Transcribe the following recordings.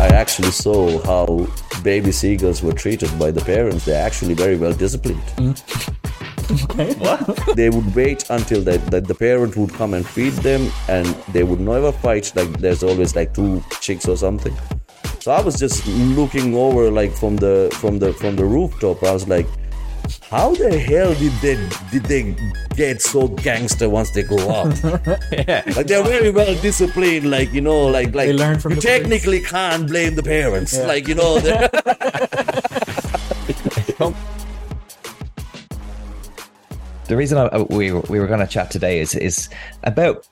I, actually saw how baby seagulls were treated by the parents. They're actually very well disciplined. Mm. Okay. what? They would wait until the, the, the parent would come and feed them, and they would never fight. Like there's always like two chicks or something. So I was just looking over like from the from the from the rooftop. I was like, how the hell did they did they get so gangster once they grow up? yeah. Like they're very well disciplined. Like you know, like like They learn from you the parents. technically can't blame the parents. Yeah. Like you know. the um, reason I, we we were going to chat today is is about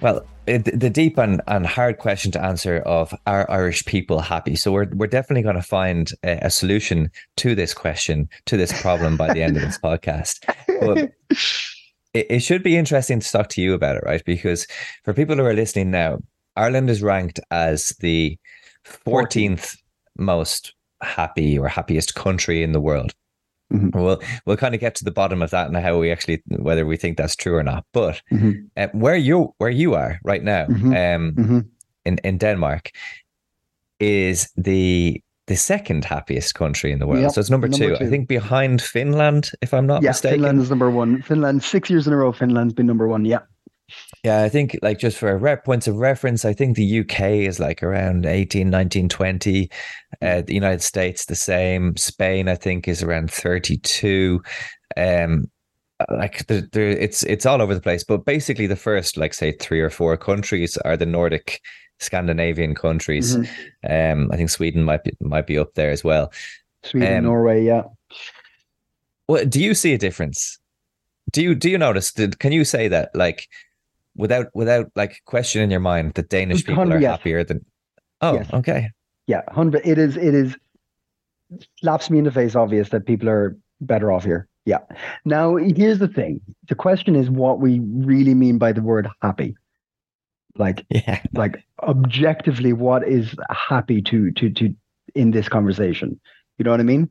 well it, the deep and, and hard question to answer of are Irish people happy? So we're we're definitely going to find a, a solution to this question to this problem by the end of this podcast. But it, it should be interesting to talk to you about it, right? Because for people who are listening now, Ireland is ranked as the 14th most happy or happiest country in the world. We'll we'll kind of get to the bottom of that and how we actually whether we think that's true or not. But uh, where you where you are right now, um, in in Denmark, is the the second happiest country in the world. Yep, so it's number, number two, I think, behind Finland, if I'm not yeah, mistaken. Finland is number one. Finland, six years in a row, Finland's been number one. Yeah. Yeah, I think like just for a rep points of reference, I think the UK is like around 18, 19, 20. Uh, the United States, the same. Spain, I think, is around 32. Um, like it's it's all over the place. But basically, the first, like say, three or four countries are the Nordic, Scandinavian countries. Um, I think Sweden might be might be up there as well. Sweden, Um, Norway, yeah. Well, do you see a difference? Do you do you notice? Did can you say that like without without like question in your mind that Danish people are yes. happier than? Oh, Yes. okay. Yeah, hundred. It is. It is. Slaps me in the face. Obvious that people are better off here. Yeah. Now here's the thing. The question is what we really mean by the word happy. Like, yeah. like objectively, what is happy to to to in this conversation? You know what I mean?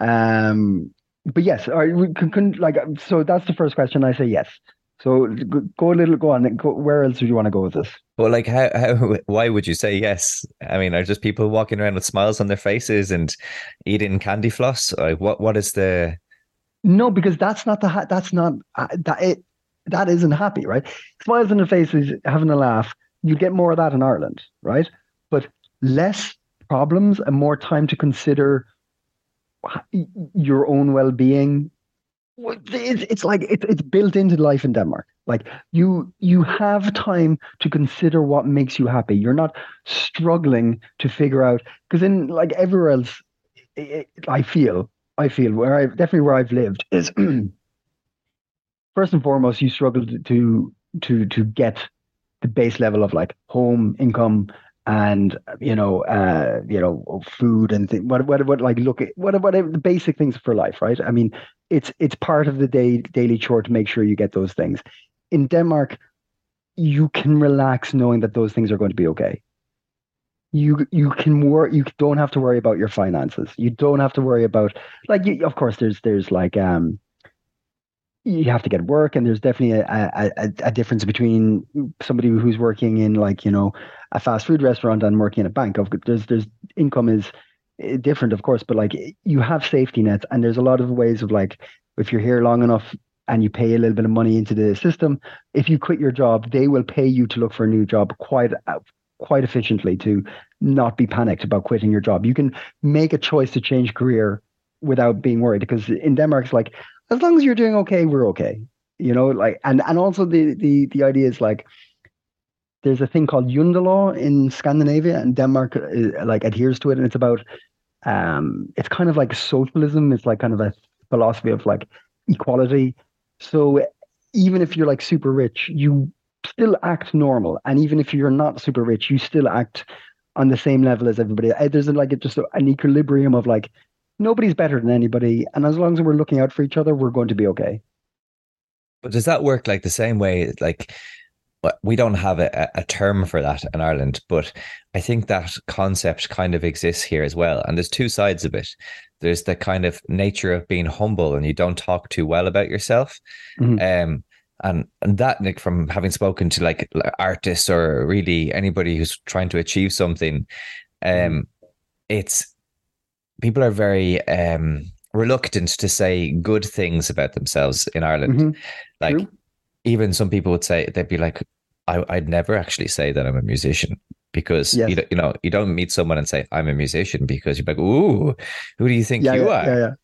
Um. But yes, right, we can, can like so. That's the first question. I say yes. So go, a little. Go on. Go, where else would you want to go with this? Well, like how how why would you say yes? I mean, are just people walking around with smiles on their faces and eating candy floss? Like what what is the No, because that's not the ha- that's not uh, that it that isn't happy, right? Smiles on the faces, having a laugh. You get more of that in Ireland, right? But less problems and more time to consider your own well-being. It's, like it, it's built into life in Denmark. Like you you have time to consider what makes you happy. You're not struggling to figure out because in like everywhere else, i I feel I feel where I definitely where I've lived is first and foremost you struggle to to to, get the base level of like home income and you know uh you know food and what what what like look at what whatever the basic things for life right i mean it's it's part of the day daily chore to make sure you get those things. In denmark you can relax knowing that those things are going to be okay. You you can work you don't have to worry about your finances. You don't have to worry about like you, of course there's there's like um you have to get work and there's definitely a, a, a difference between somebody who's working in like you know a fast food restaurant and working in a bank there's there's income is different of course but like you have safety nets and there's a lot of ways of like if you're here long enough and you pay a little bit of money into the system if you quit your job they will pay you to look for a new job quite uh, quite efficiently to not be panicked about quitting your job. You can make a choice to change career without being worried because in denmark it's like as long as you're doing okay we're okay you know like and and also the the the idea is like there's a thing called Jante Law in Scandinavia, and Denmark uh, like adheres to it, and it's about um, it's kind of like socialism. It's like kind of a philosophy of like equality. So even if you're like super rich, you still act normal, and even if you're not super rich, you still act on the same level as everybody. There's like a, just an equilibrium of like nobody's better than anybody, and as long as we're looking out for each other, we're going to be okay. But does that work like the same way? Like we don't have a, a term for that in Ireland, but I think that concept kind of exists here as well. And there's two sides of it. There's the kind of nature of being humble and you don't talk too well about yourself. Mm-hmm. Um, and and that Nick from having spoken to like artists or really anybody who's trying to achieve something, um, mm-hmm. it's people are very um reluctant to say good things about themselves in Ireland. Mm-hmm. Like True. even some people would say they'd be like, I, would never actually say that I'm a musician because yes. you, you know you don't meet someone and say I'm a musician because you're like, ooh, who do you think yeah, you yeah, are? Yeah, yeah,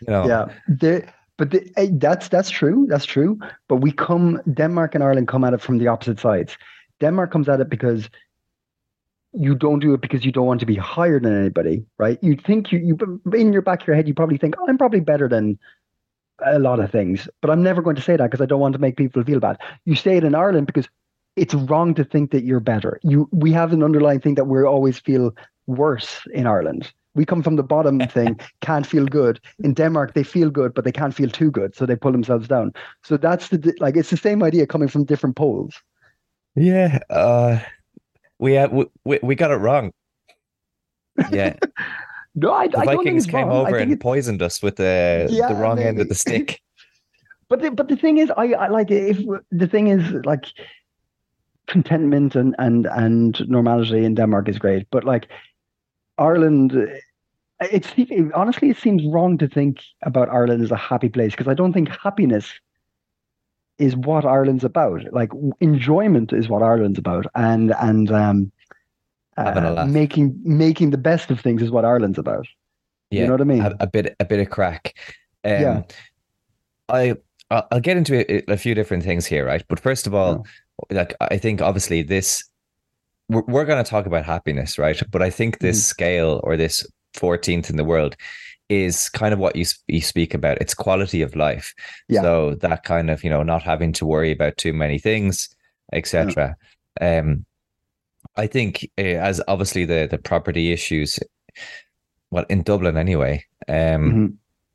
you know? yeah. But the, eh, that's that's true. That's true. But we come Denmark and Ireland come at it from the opposite sides. Denmark comes at it because you don't do it because you don't want to be higher than anybody, right? You think you you in your back of your head you probably think I'm probably better than a lot of things, but I'm never going to say that because I don't want to make people feel bad. You say it in Ireland because it's wrong to think that you're better. You we have an underlying thing that we always feel worse in Ireland. We come from the bottom thing, can't feel good. In Denmark, they feel good, but they can't feel too good, so they pull themselves down. So that's the like it's the same idea coming from different poles. Yeah, uh, we, uh, we we got it wrong. Yeah. no, I, the I Vikings came over and poisoned us with the yeah, the wrong maybe. end of the stick. but the, but the thing is, I, I like if the thing is like contentment and and and normality in Denmark is great, but like Ireland, it's it, honestly it seems wrong to think about Ireland as a happy place because I don't think happiness is what Ireland's about. Like enjoyment is what Ireland's about, and and um, uh, making making the best of things is what Ireland's about. Yeah, you know what I mean. A, a bit a bit of crack. Um, yeah, I I'll get into a, a, few different things here, right? But first of all, like I think obviously this we're, we're going to talk about happiness, right? But I think this mm scale or this 14th in the world is kind of what you you speak about. It's quality of life. Yeah. So that kind of you know not having to worry about too many things, etc. Yeah. Um, I think uh, as obviously the the property issues, well in Dublin anyway. Um, mm-hmm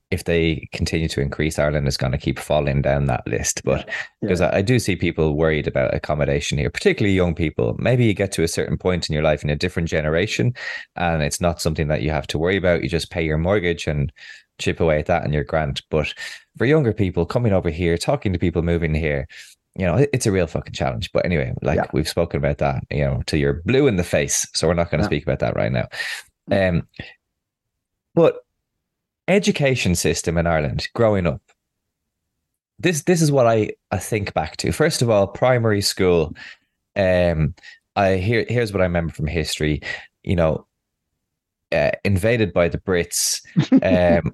if they continue to increase, Ireland is going to keep falling down that list. But because yeah. I, I, do see people worried about accommodation here, particularly young people. Maybe you get to a certain point in your life in a different generation, and it's not something that you have to worry about. You just pay your mortgage and chip away at that and your grant. But for younger people coming over here, talking to people moving here, you know, it's a real fucking challenge. But anyway, like yeah. we've spoken about that, you know, till you're blue in the face. So we're not going to yeah. speak about that right now. Um, but education system in Ireland growing up. This this is what I, I think back to. First of all, primary school. Um, I here here's what I remember from history. You know, uh, invaded by the Brits. Um,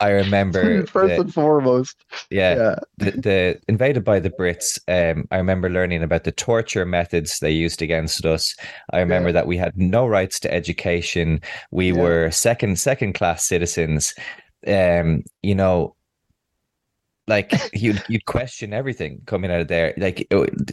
I remember first the, and foremost. Yeah, yeah. The, the, invaded by the Brits. Um, I remember learning about the torture methods they used against us. I remember yeah. that we had no rights to education. We yeah. were second second class citizens. Um, you know, like you'd you'd question everything coming out of there. Like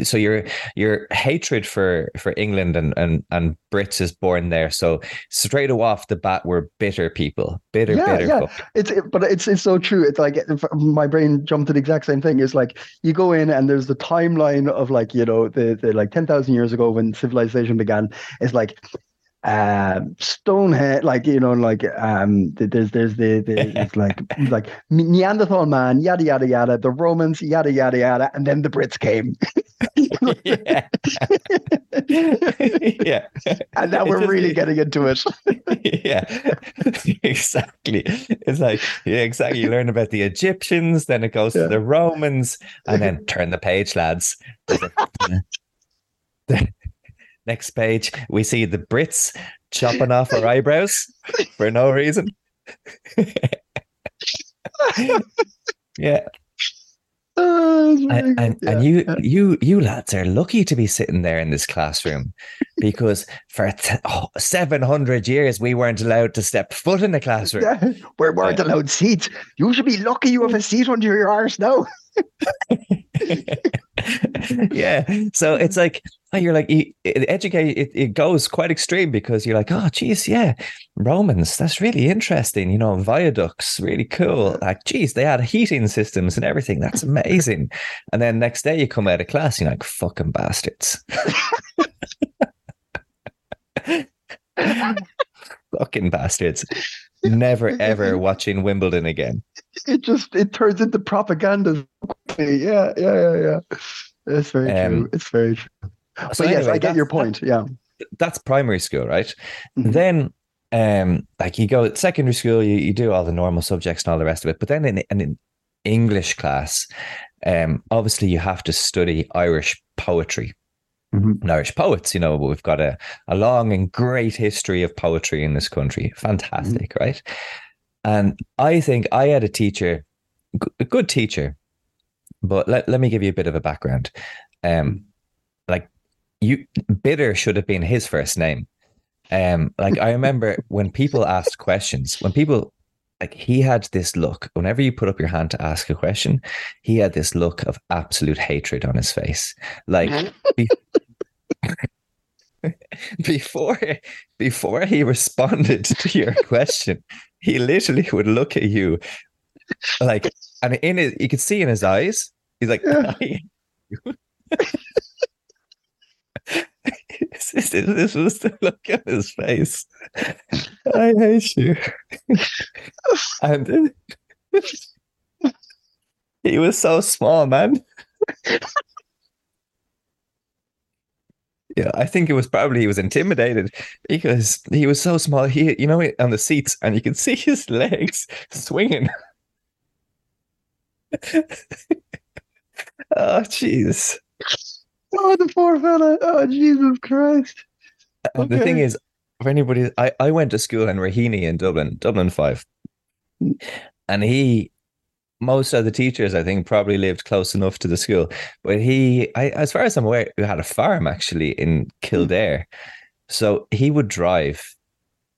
so your your hatred for for england and and and brits is born there. So straight off the bat we're bitter people bitter yeah, bitter yeah. it's it, but it's it's so true. It's like my brain jumped to the exact same thing. It's like you go in and there's the timeline of like you know the, the like 10,000 years ago when civilization began. It's like um, Stonehenge, like you know, like um, there's there's the, the it's like like Neanderthal man, yada yada yada, the Romans, yada yada yada, and then the Brits came. yeah. yeah. and now we're just really getting into it. yeah, exactly. It's like yeah, exactly. You learn about the Egyptians, then it goes Yeah. to the Romans, and then turn the page, lads. Next page, we see the Brits chopping off our eyebrows for no reason. yeah, Oh, and, and, good. and you yeah. you you lads are lucky to be sitting there in this classroom because for t- oh, 700 years we weren't allowed to step foot in the classroom Yeah, we weren't allowed seats. You should be lucky you have a seat under your arse now. yeah. So it's like oh, you're like it educate it, it goes quite extreme because you're like oh geez yeah romans that's really interesting you know viaducts really cool. Like geez they had heating systems and everything that's amazing. And then next day you come out of class you're like fucking bastards. Fucking bastards never ever watching wimbledon again It just it turns into propaganda. Yeah, yeah, yeah, yeah. It's very Um, true. It's very true. so but yes, anyway, I get your point. Yeah. that's primary school, right? Mhm. Then, um, like you go secondary school, you, you do all the normal subjects and all the rest of it. But then in in, in English class, um, obviously you have to study Irish poetry. Mhm. And Irish poets, you know, we've got a, a long and great history of poetry in this country. Fantastic, right? And I think I had a teacher, a good teacher, but let, let me give you a bit of a background. Um, like you, Bitter should have been his first name. Um, like I remember when people asked questions, when people like he had this look. Whenever you put up your hand to ask a question, he had this look of absolute hatred on his face. Like be- before before he responded to your question, he literally would look at you like, and in it, you could see in his eyes, he's like, Yeah. This, was the look on his face. I hate you. and he was so small, man. Yeah, I think it was probably he was intimidated because he was so small. He, you know, on the seats, and you could see his legs swinging. oh, jeez. Oh, the poor fella. Oh, Jesus Christ. And the thing is, for anybody, I, I went to school in Raheny in Dublin, Dublin 5. And he, most of the teachers, I think, probably lived close enough to the school. But he, I, as far as I'm aware, he had a farm actually in Kildare. So he would drive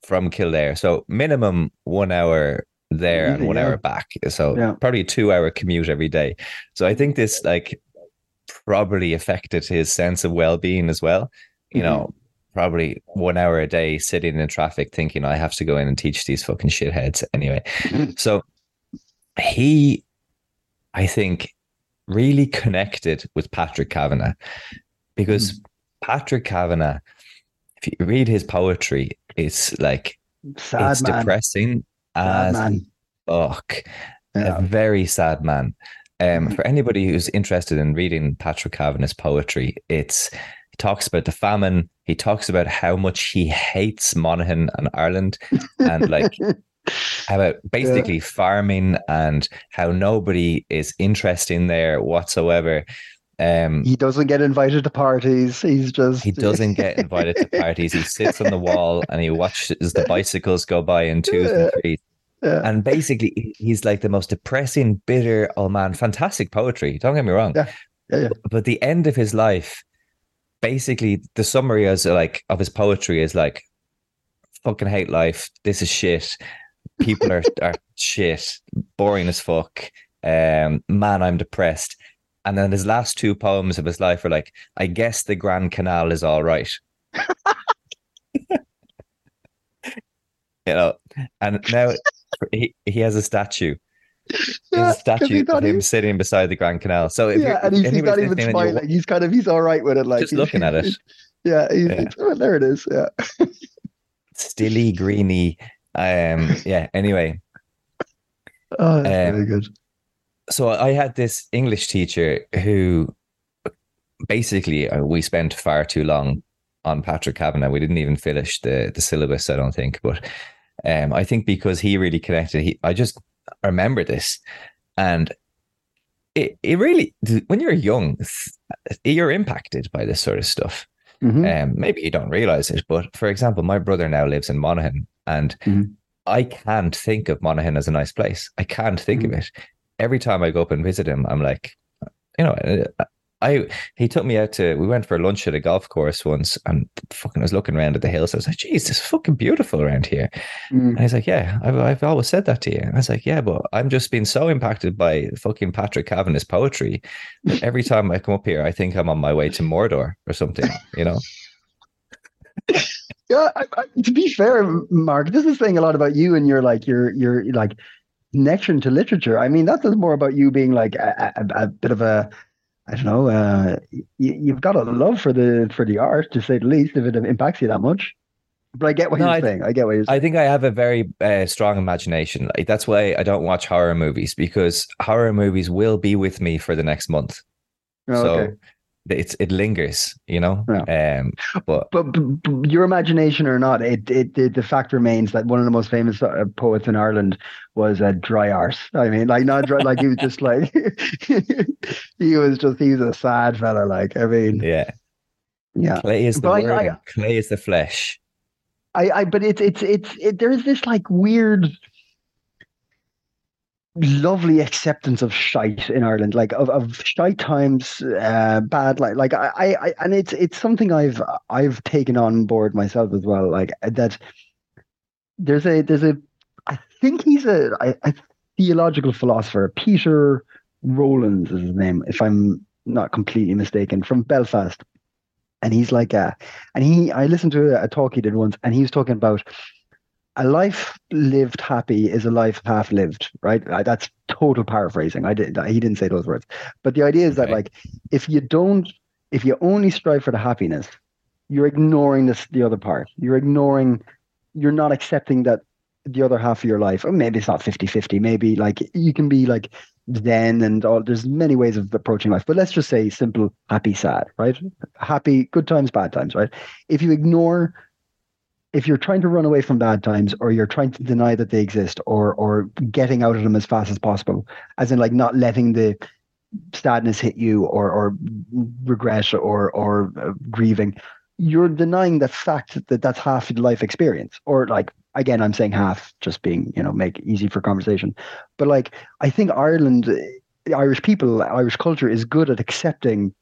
from Kildare. So minimum one hour there and one yeah. hour back. So Yeah. probably a two hour commute every day. So I think this like probably affected his sense of well being as well. You Mhm. know, probably one hour a day sitting in traffic thinking I have to go in and teach these fucking shitheads anyway. So he, I think, really connected with Patrick Kavanagh because Patrick Kavanagh, if you read his poetry, it's like Sad it's man. depressing Sad as man. fuck. Yeah. A very sad man. Um, for anybody who's interested in reading Patrick Kavanagh's poetry, it's he talks about the famine. He talks about how much he hates Monaghan and Ireland, and like about basically farming and how nobody is interested in there whatsoever. Um, He doesn't get invited to parties. He's just he doesn't get invited to parties. He sits on the wall and he watches the bicycles go by in twos and threes. Yeah. And basically, he's like the most depressing, bitter old man. Fantastic poetry. Don't get me wrong. Yeah. Yeah, yeah. But the end of his life, basically, the summary is like of his poetry is like, "Fucking hate life. This is shit. People are are shit. Boring as fuck. Um, man, I'm depressed." And then his last two poems of his life are like, "I guess the Grand Canal is all right." you know, and now he, he has a statue. Yeah, a statue of him sitting beside the Grand Canal. So if yeah, and he's, he's not even listening and you're smiling. He's kind of he's all right with it. Like just he's- looking at it. Yeah, he's, Yeah. well, there it is. Yeah. stilly, greeny. Um, yeah. Anyway, Oh, that's Um, very good. so I had this English teacher who basically uh, we spent far too long on Patrick Kavanagh. We didn't even finish the the syllabus, I don't think. But um, I think because he really connected, he I just remember this, and it it really when you're young, you're impacted by this sort of stuff. Mhm. Um, maybe you don't realize it, but for example, my brother now lives in Monaghan, and Mhm. I can't think of Monaghan as a nice place. I can't think Mm-hmm. of it. Every time I go up and visit him, I'm like, you know, I he took me out to we went for lunch at a golf course once, and fucking was looking around at the hills. I was like, "Geez, it's fucking beautiful around here." Mm. And he's like, "Yeah, I've I've always said that to you." And I was like, "Yeah, but I'm just being so impacted by fucking Patrick Kavanagh's poetry that every time I come up here, I think I'm on my way to Mordor or something." You know? Yeah, I, I, to be fair, Mark, this is saying a lot about you and your like your your like connection to literature. I mean, that says more about you being like a, a, a bit of a I don't know. Uh, you, you've got a love for the for the art, to say the least, if it impacts you that much. But I get what No, you're I- saying. I get what you're saying. I think I have a very uh, strong imagination. Like that's why I don't watch horror movies because horror movies will be with me for the next month. Oh, so okay. It's it lingers, you know. Um, but But, but, your imagination or not, it, it, it the fact remains that one of the most famous uh, poets in Ireland was a dry arse. I mean, like not dry, like he was just like he was just he was a sad fella. Like I mean, yeah, yeah. clay is the I- word, I- clay is the flesh. I, I but it's it's it's it, there's this like weird lovely acceptance of shite in Ireland, like of, of shite times, uh, bad like like I, I and it's it's something I've I've taken on board myself as well. Like that there's a there's a I think he's a theological philosopher, Peter Rollins is his name, if I'm not completely mistaken, from Belfast and he's like uh and he i listened to a, a talk he did once and he was talking about a life lived happy is a life half lived right? That's total paraphrasing. I did he didn't say those words. But the idea is that like if you don't if you only strive for the happiness you're ignoring this the other part. You're ignoring you're not accepting that the other half of your life or maybe it's not 50-50 maybe like you can be like then and all there's many ways of approaching life. But let's just say simple happy sad right? Happy good times bad times right? If you ignore if you're trying to run away from bad times or you're trying to deny that they exist or or getting out of them as fast as possible as in like not letting the sadness hit you or or regret or or uh, grieving you're denying the fact that that's half life experience. Or like again i'm saying half just being you know make easy for conversation. But like i think ireland the irish people irish culture is good at accepting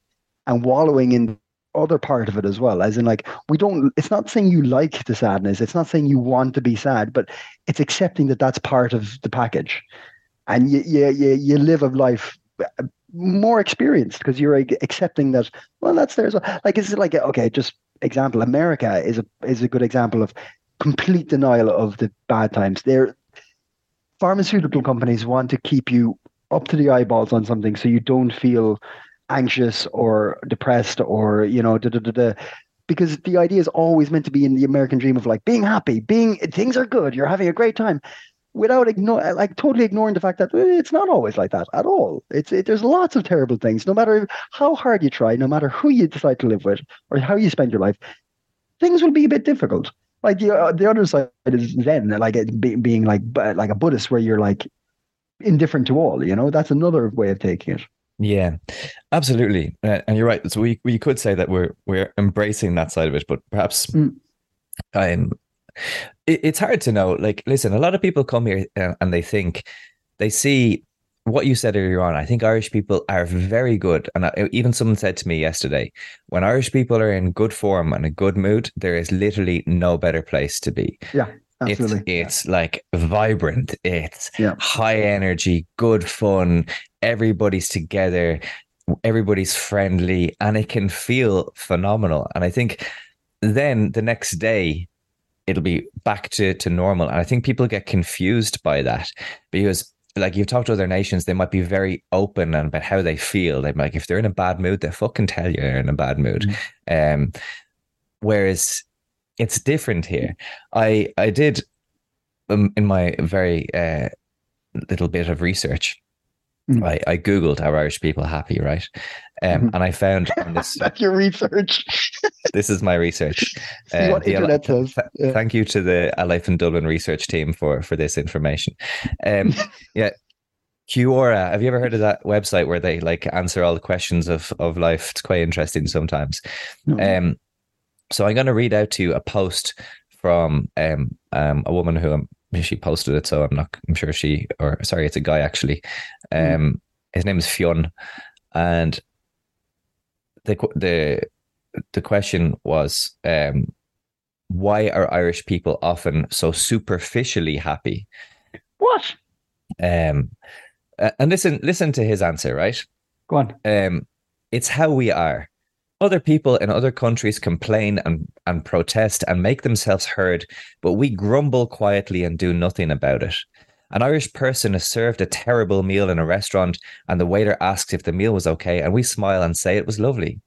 and wallowing in other part of it as well as in like we don't it's not saying you like the sadness it's not saying you want to be sad but it's accepting that that's part of the package. And you you you, you live a life uh, more experienced because you're accepting that well that's there as well. Like is it like okay just example america is a is a good example of complete denial of the bad times. They're pharmaceutical companies want to keep you up to the eyeballs on something so you don't feel anxious or depressed or you know da, da, da, da. because the idea is always meant to be in the american dream of like being happy being things are good you're having a great time without ignore like totally ignoring the fact that eh, it's not always like that at all. It's it, there's lots of terrible things no matter how hard you try no matter who you decide to live with or how you spend your life things will be a bit difficult. Like the, uh, the other side is zen like be, being like like a buddhist where you're like indifferent to all you know? That's another way of taking it Yeah, absolutely, Uh, and you're right. So we we could say that we're we're embracing that side of it, but perhaps Mm. um, it, it's hard to know. Like, listen, a lot of people come here uh, and they think they see what you said earlier on. I think Irish people are very good, and I, even someone said to me yesterday, when Irish people are in good form and a good mood, there is literally no better place to be. yeah absolutely It's, it's like vibrant. It's Yeah. high energy, good fun. Everybody's together. Everybody's friendly, and it can feel phenomenal. And I think then the next day it'll be back to to normal. And I think people get confused by that because. Like you've talked to other nations, they might be very open and about how they feel. They might, like, if they're in a bad mood, they fucking tell you they're in a bad mood. Um, whereas it's different here. I I did um, in my very uh, little bit of research. Mm. I, I googled are Irish people happy, right? Um, Mhm. and I found this That's your research. this is my research. What the- internet says. th- Yeah. Thank you to the A Life in Dublin research team for for this information. Um, yeah, Quora. Have you ever heard of that website where they like answer all the questions of of life? It's quite interesting sometimes. Um, so I'm going to read out to you a post from um, um, a woman who um, she posted it. So I'm not. I'm sure she or sorry, it's a guy actually. Um, his name is Fionn, and the the the question was um, why are Irish people often so superficially happy? what? Um, and listen, listen to his answer, right? Go on. Um, it's how we are. Other people in other countries complain and, and protest and make themselves heard, but we grumble quietly and do nothing about it. An Irish person is served a terrible meal in a restaurant, and the waiter asks if the meal was okay, and we smile and say it was lovely.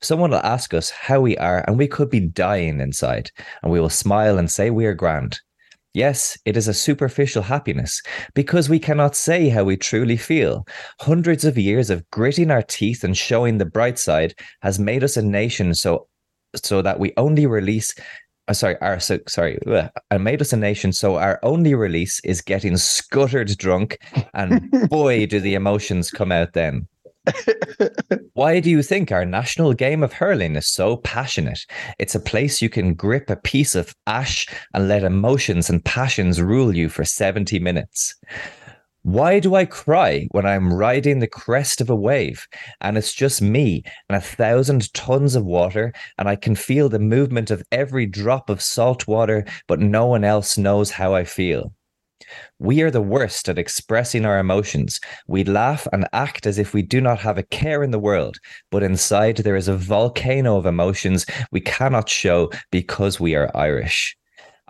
Someone will ask us how we are, and we could be dying inside, and we will smile and say we are grand. Yes, it is a superficial happiness because we cannot say how we truly feel. Hundreds of years of gritting our teeth and showing the bright side has made us a nation so so that we only release uh, sorry, our so, sorry, and made us a nation. So our only release is getting scuttered drunk, and boy, do the emotions come out then. Why do you think our national game of hurling is so passionate? It's a place you can grip a piece of ash and let emotions and passions rule you for 70 minutes. Why do I cry when I'm riding the crest of a wave and it's just me and a thousand tons of water and I can feel the movement of every drop of salt water, but no one else knows how I feel? We are the worst at expressing our emotions. We laugh and act as if we do not have a care in the world, but inside there is a volcano of emotions we cannot show because we are Irish.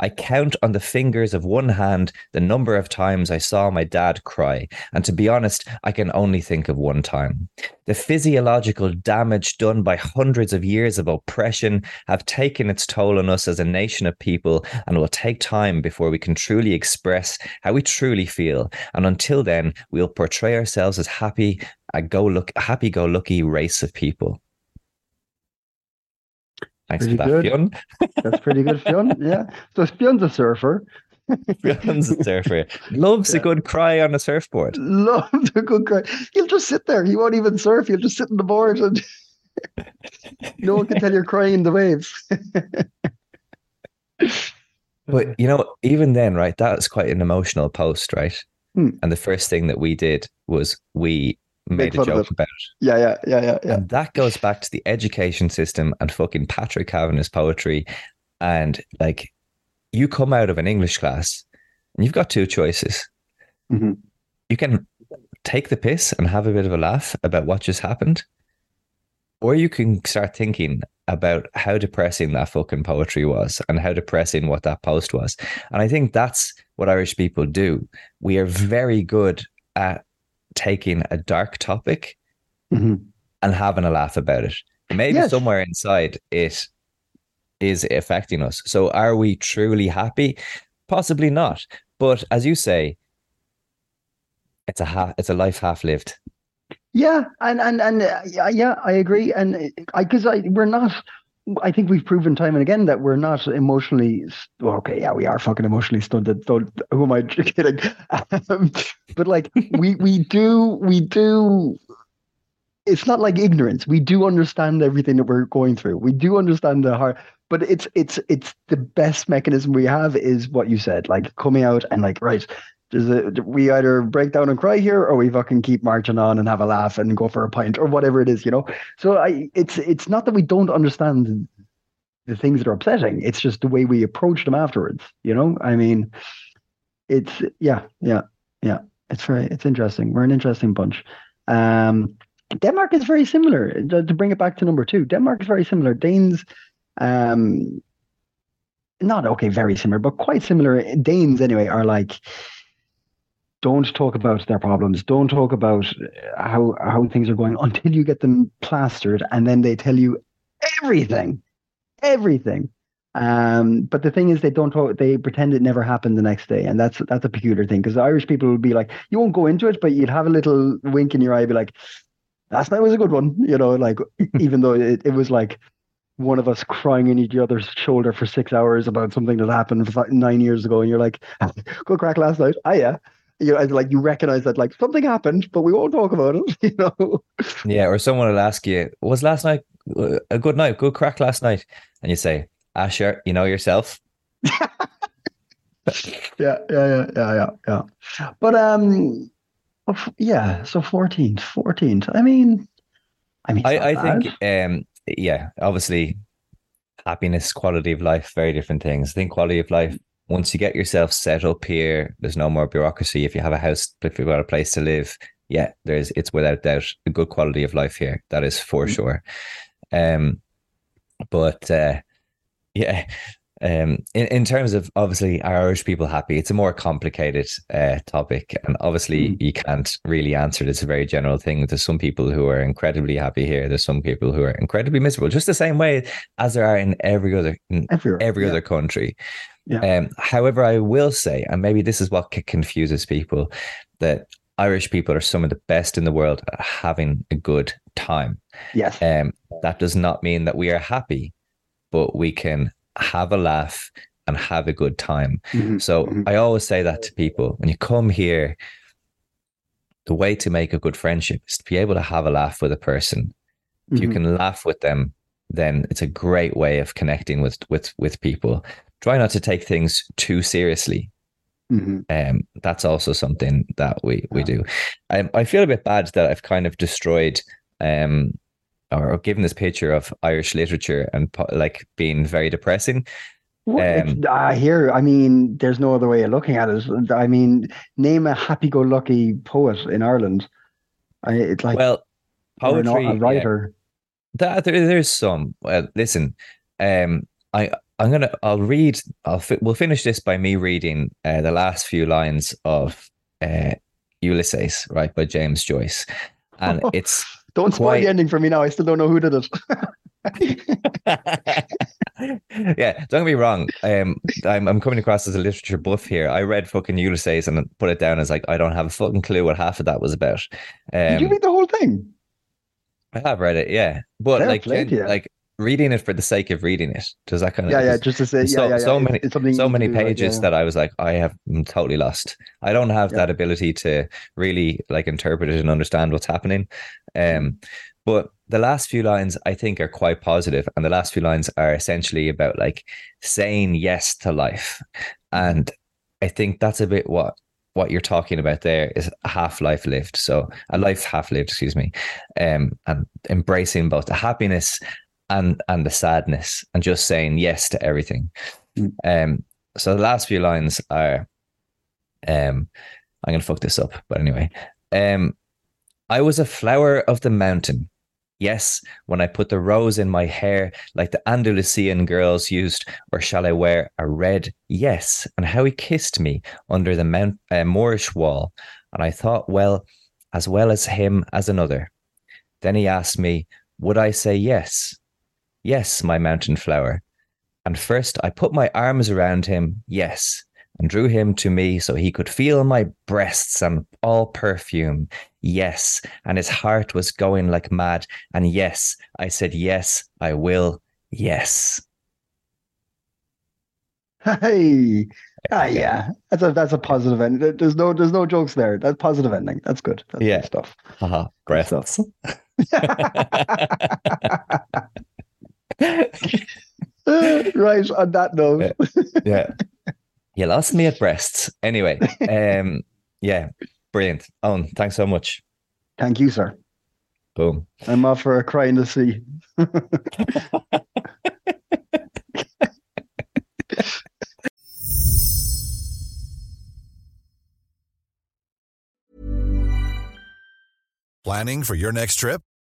I count on the fingers of one hand the number of times I saw my dad cry, and to be honest, I can only think of one time. The physiological damage done by hundreds of years of oppression have taken its toll on us as a nation of people, and will take time before we can truly express how we truly feel. And until then, we'll portray ourselves as happy, a go look, happy go lucky race of people. Thanks Pretty for that, good. Fionn. That's pretty good, Fionn. Yeah. So Fionn's a surfer. Fionn's a surfer. Loves a good cry on a surfboard. Loves a good cry. He'll just sit there. He won't even surf. He'll just sit on the board and no one can tell you're crying in the waves. But you know, even then, right, that was quite an emotional post, right? Hmm. And the first thing that we did was we made a joke about it. yeah, yeah, yeah, yeah, yeah. And that goes back to the education system and fucking Patrick Kavanagh's poetry. And like, you come out of an English class and you've got two choices. Mhm. You can take the piss and have a bit of a laugh about what just happened, or you can start thinking about how depressing that fucking poetry was and how depressing what that post was. And I think that's what Irish people do. We are very good at taking a dark topic Mhm. and having a laugh about it. Maybe Yes. somewhere inside it is affecting us. So are we truly happy? Possibly not. But as you say, it's a half, it's a life half lived. Yeah, and and and uh, yeah, yeah, I agree. And I because I we're not. I think we've proven time and again that we're not emotionally. Well, okay, yeah, we are fucking emotionally stunted. Don't who am I kidding? Um, but like we we do we do. It's not like ignorance. We do understand everything that we're going through. We do understand the heart. But it's it's it's the best mechanism we have is what you said, like coming out and like right. There's a we either break down and cry here, or we fucking keep marching on and have a laugh and go for a pint or whatever it is, you know. So I, it's it's not that we don't understand the things that are upsetting. It's just the way we approach them afterwards, you know. I mean, it's yeah, yeah, yeah. It's very it's interesting. We're an interesting bunch. Um, Denmark is very similar. To to bring it back to number two, Denmark is very similar. Danes, um, not okay, very similar, but quite similar. Danes anyway are like don't talk about their problems. Don't talk about how how things are going until you get them plastered, and then they tell you everything, everything. Um, but the thing is, they don't talk, they pretend it never happened the next day, and that's that's a peculiar thing because Irish people would be like, you won't go into it, but you'd have a little wink in your eye, be like, last night was a good one, you know, like even though it, it was like one of us crying in each other's shoulder for six hours about something that happened nine years ago, and you're like, good crack last night, ah yeah, you know, like you recognize that like something happened, but we won't talk about it, you know. Yeah, or someone will ask you, "Was last night a good night? Good crack last night?" And you say, "Asher, you know yourself." yeah, yeah, yeah, yeah, yeah, yeah. But um, yeah. So fourteenth, fourteenth. I mean, I mean, I, I think um, yeah, obviously, happiness, quality of life, very different things. I think quality of life once you get yourself set up here, there's no more bureaucracy. If you have a house, if you've got a place to live, yeah, there's it's without doubt a good quality of life here. That is for mm-hmm. sure. Um, but uh, yeah, um, in, in terms of obviously are Irish people happy? It's a more complicated uh, topic, and obviously mm. you can't really answer it. It's a very general thing. There's some people who are incredibly happy here. There's some people who are incredibly miserable, just the same way as there are in every other in Everywhere, every yeah. other country. Yeah. Um, however, I will say, and maybe this is what confuses people, that Irish people are some of the best in the world at having a good time. Yes. Um, that does not mean that we are happy, but we can have a laugh and have a good time. Mm-hmm. So mm-hmm. I always say that to people when you come here, the way to make a good friendship is to be able to have a laugh with a person. If mm-hmm. you can laugh with them, then it's a great way of connecting with with with people try not to take things too seriously. Mm-hmm. Um, that's also something that we we do. Um, I feel a bit bad that I've kind of destroyed um or given this picture of Irish literature and like being very depressing. Um, I hear. I mean, there's no other way of looking at it. I mean, name a happy-go-lucky poet in Ireland. I, it's like well, poetry, a writer. Yeah, that, there, there's some. Well, listen, um, I I'm gonna. I'll read. I'll. Fi- we'll finish this by me reading uh, the last few lines of uh, Ulysses, right, by James Joyce, and it's. don't spoil quite... the ending for me now. I still don't know who did it. yeah, don't get me wrong. Um, I'm I'm coming across as a literature buff here. I read fucking Ulysses and put it down as like I don't have a fucking clue what half of that was about. Um, Did you um, read the whole thing? I have read it, yeah, but Fair like, like reading it for the sake of reading it. Does that kind of yeah, yeah, just to say, so, yeah, yeah, so many, so many pages yeah. that I was like, I have I'm totally lost. I don't have that ability to really like interpret it and understand what's happening. Um, but the last few lines I think are quite positive, and the last few lines are essentially about like saying yes to life, and I think that's a bit what what you're talking about there is a half life lived. So a life half lived, excuse me, um, and embracing both the happiness and and the sadness and just saying yes to everything. Mm. Um, so the last few lines are, um, I'm gonna fuck this up, but anyway, um, I was a flower of the mountain. Yes, when I put the rose in my hair, like the Andalusian girls used, or shall I wear a red? Yes, and how he kissed me under the Mount uh, Moorish wall, and I thought, well, as well as him as another. Then he asked me, would I say yes? Yes, my mountain flower. And first I put my arms around him, yes, and drew him to me so he could feel my breasts and all perfume. Yes, and his heart was going like mad. And yes, I said, Yes, I will. Yes. Hey, ah, yeah, that's a that's a positive ending. There's no there's no jokes there. That's positive ending. That's good. That's yeah, good stuff. Uh-huh. Great stuff. right on that note. yeah. You lost me at breasts. Anyway, um, yeah, brilliant. Eoin, thanks so much. Thank you, sir. Boom. I'm off for a cry in the sea. Planning for your next trip?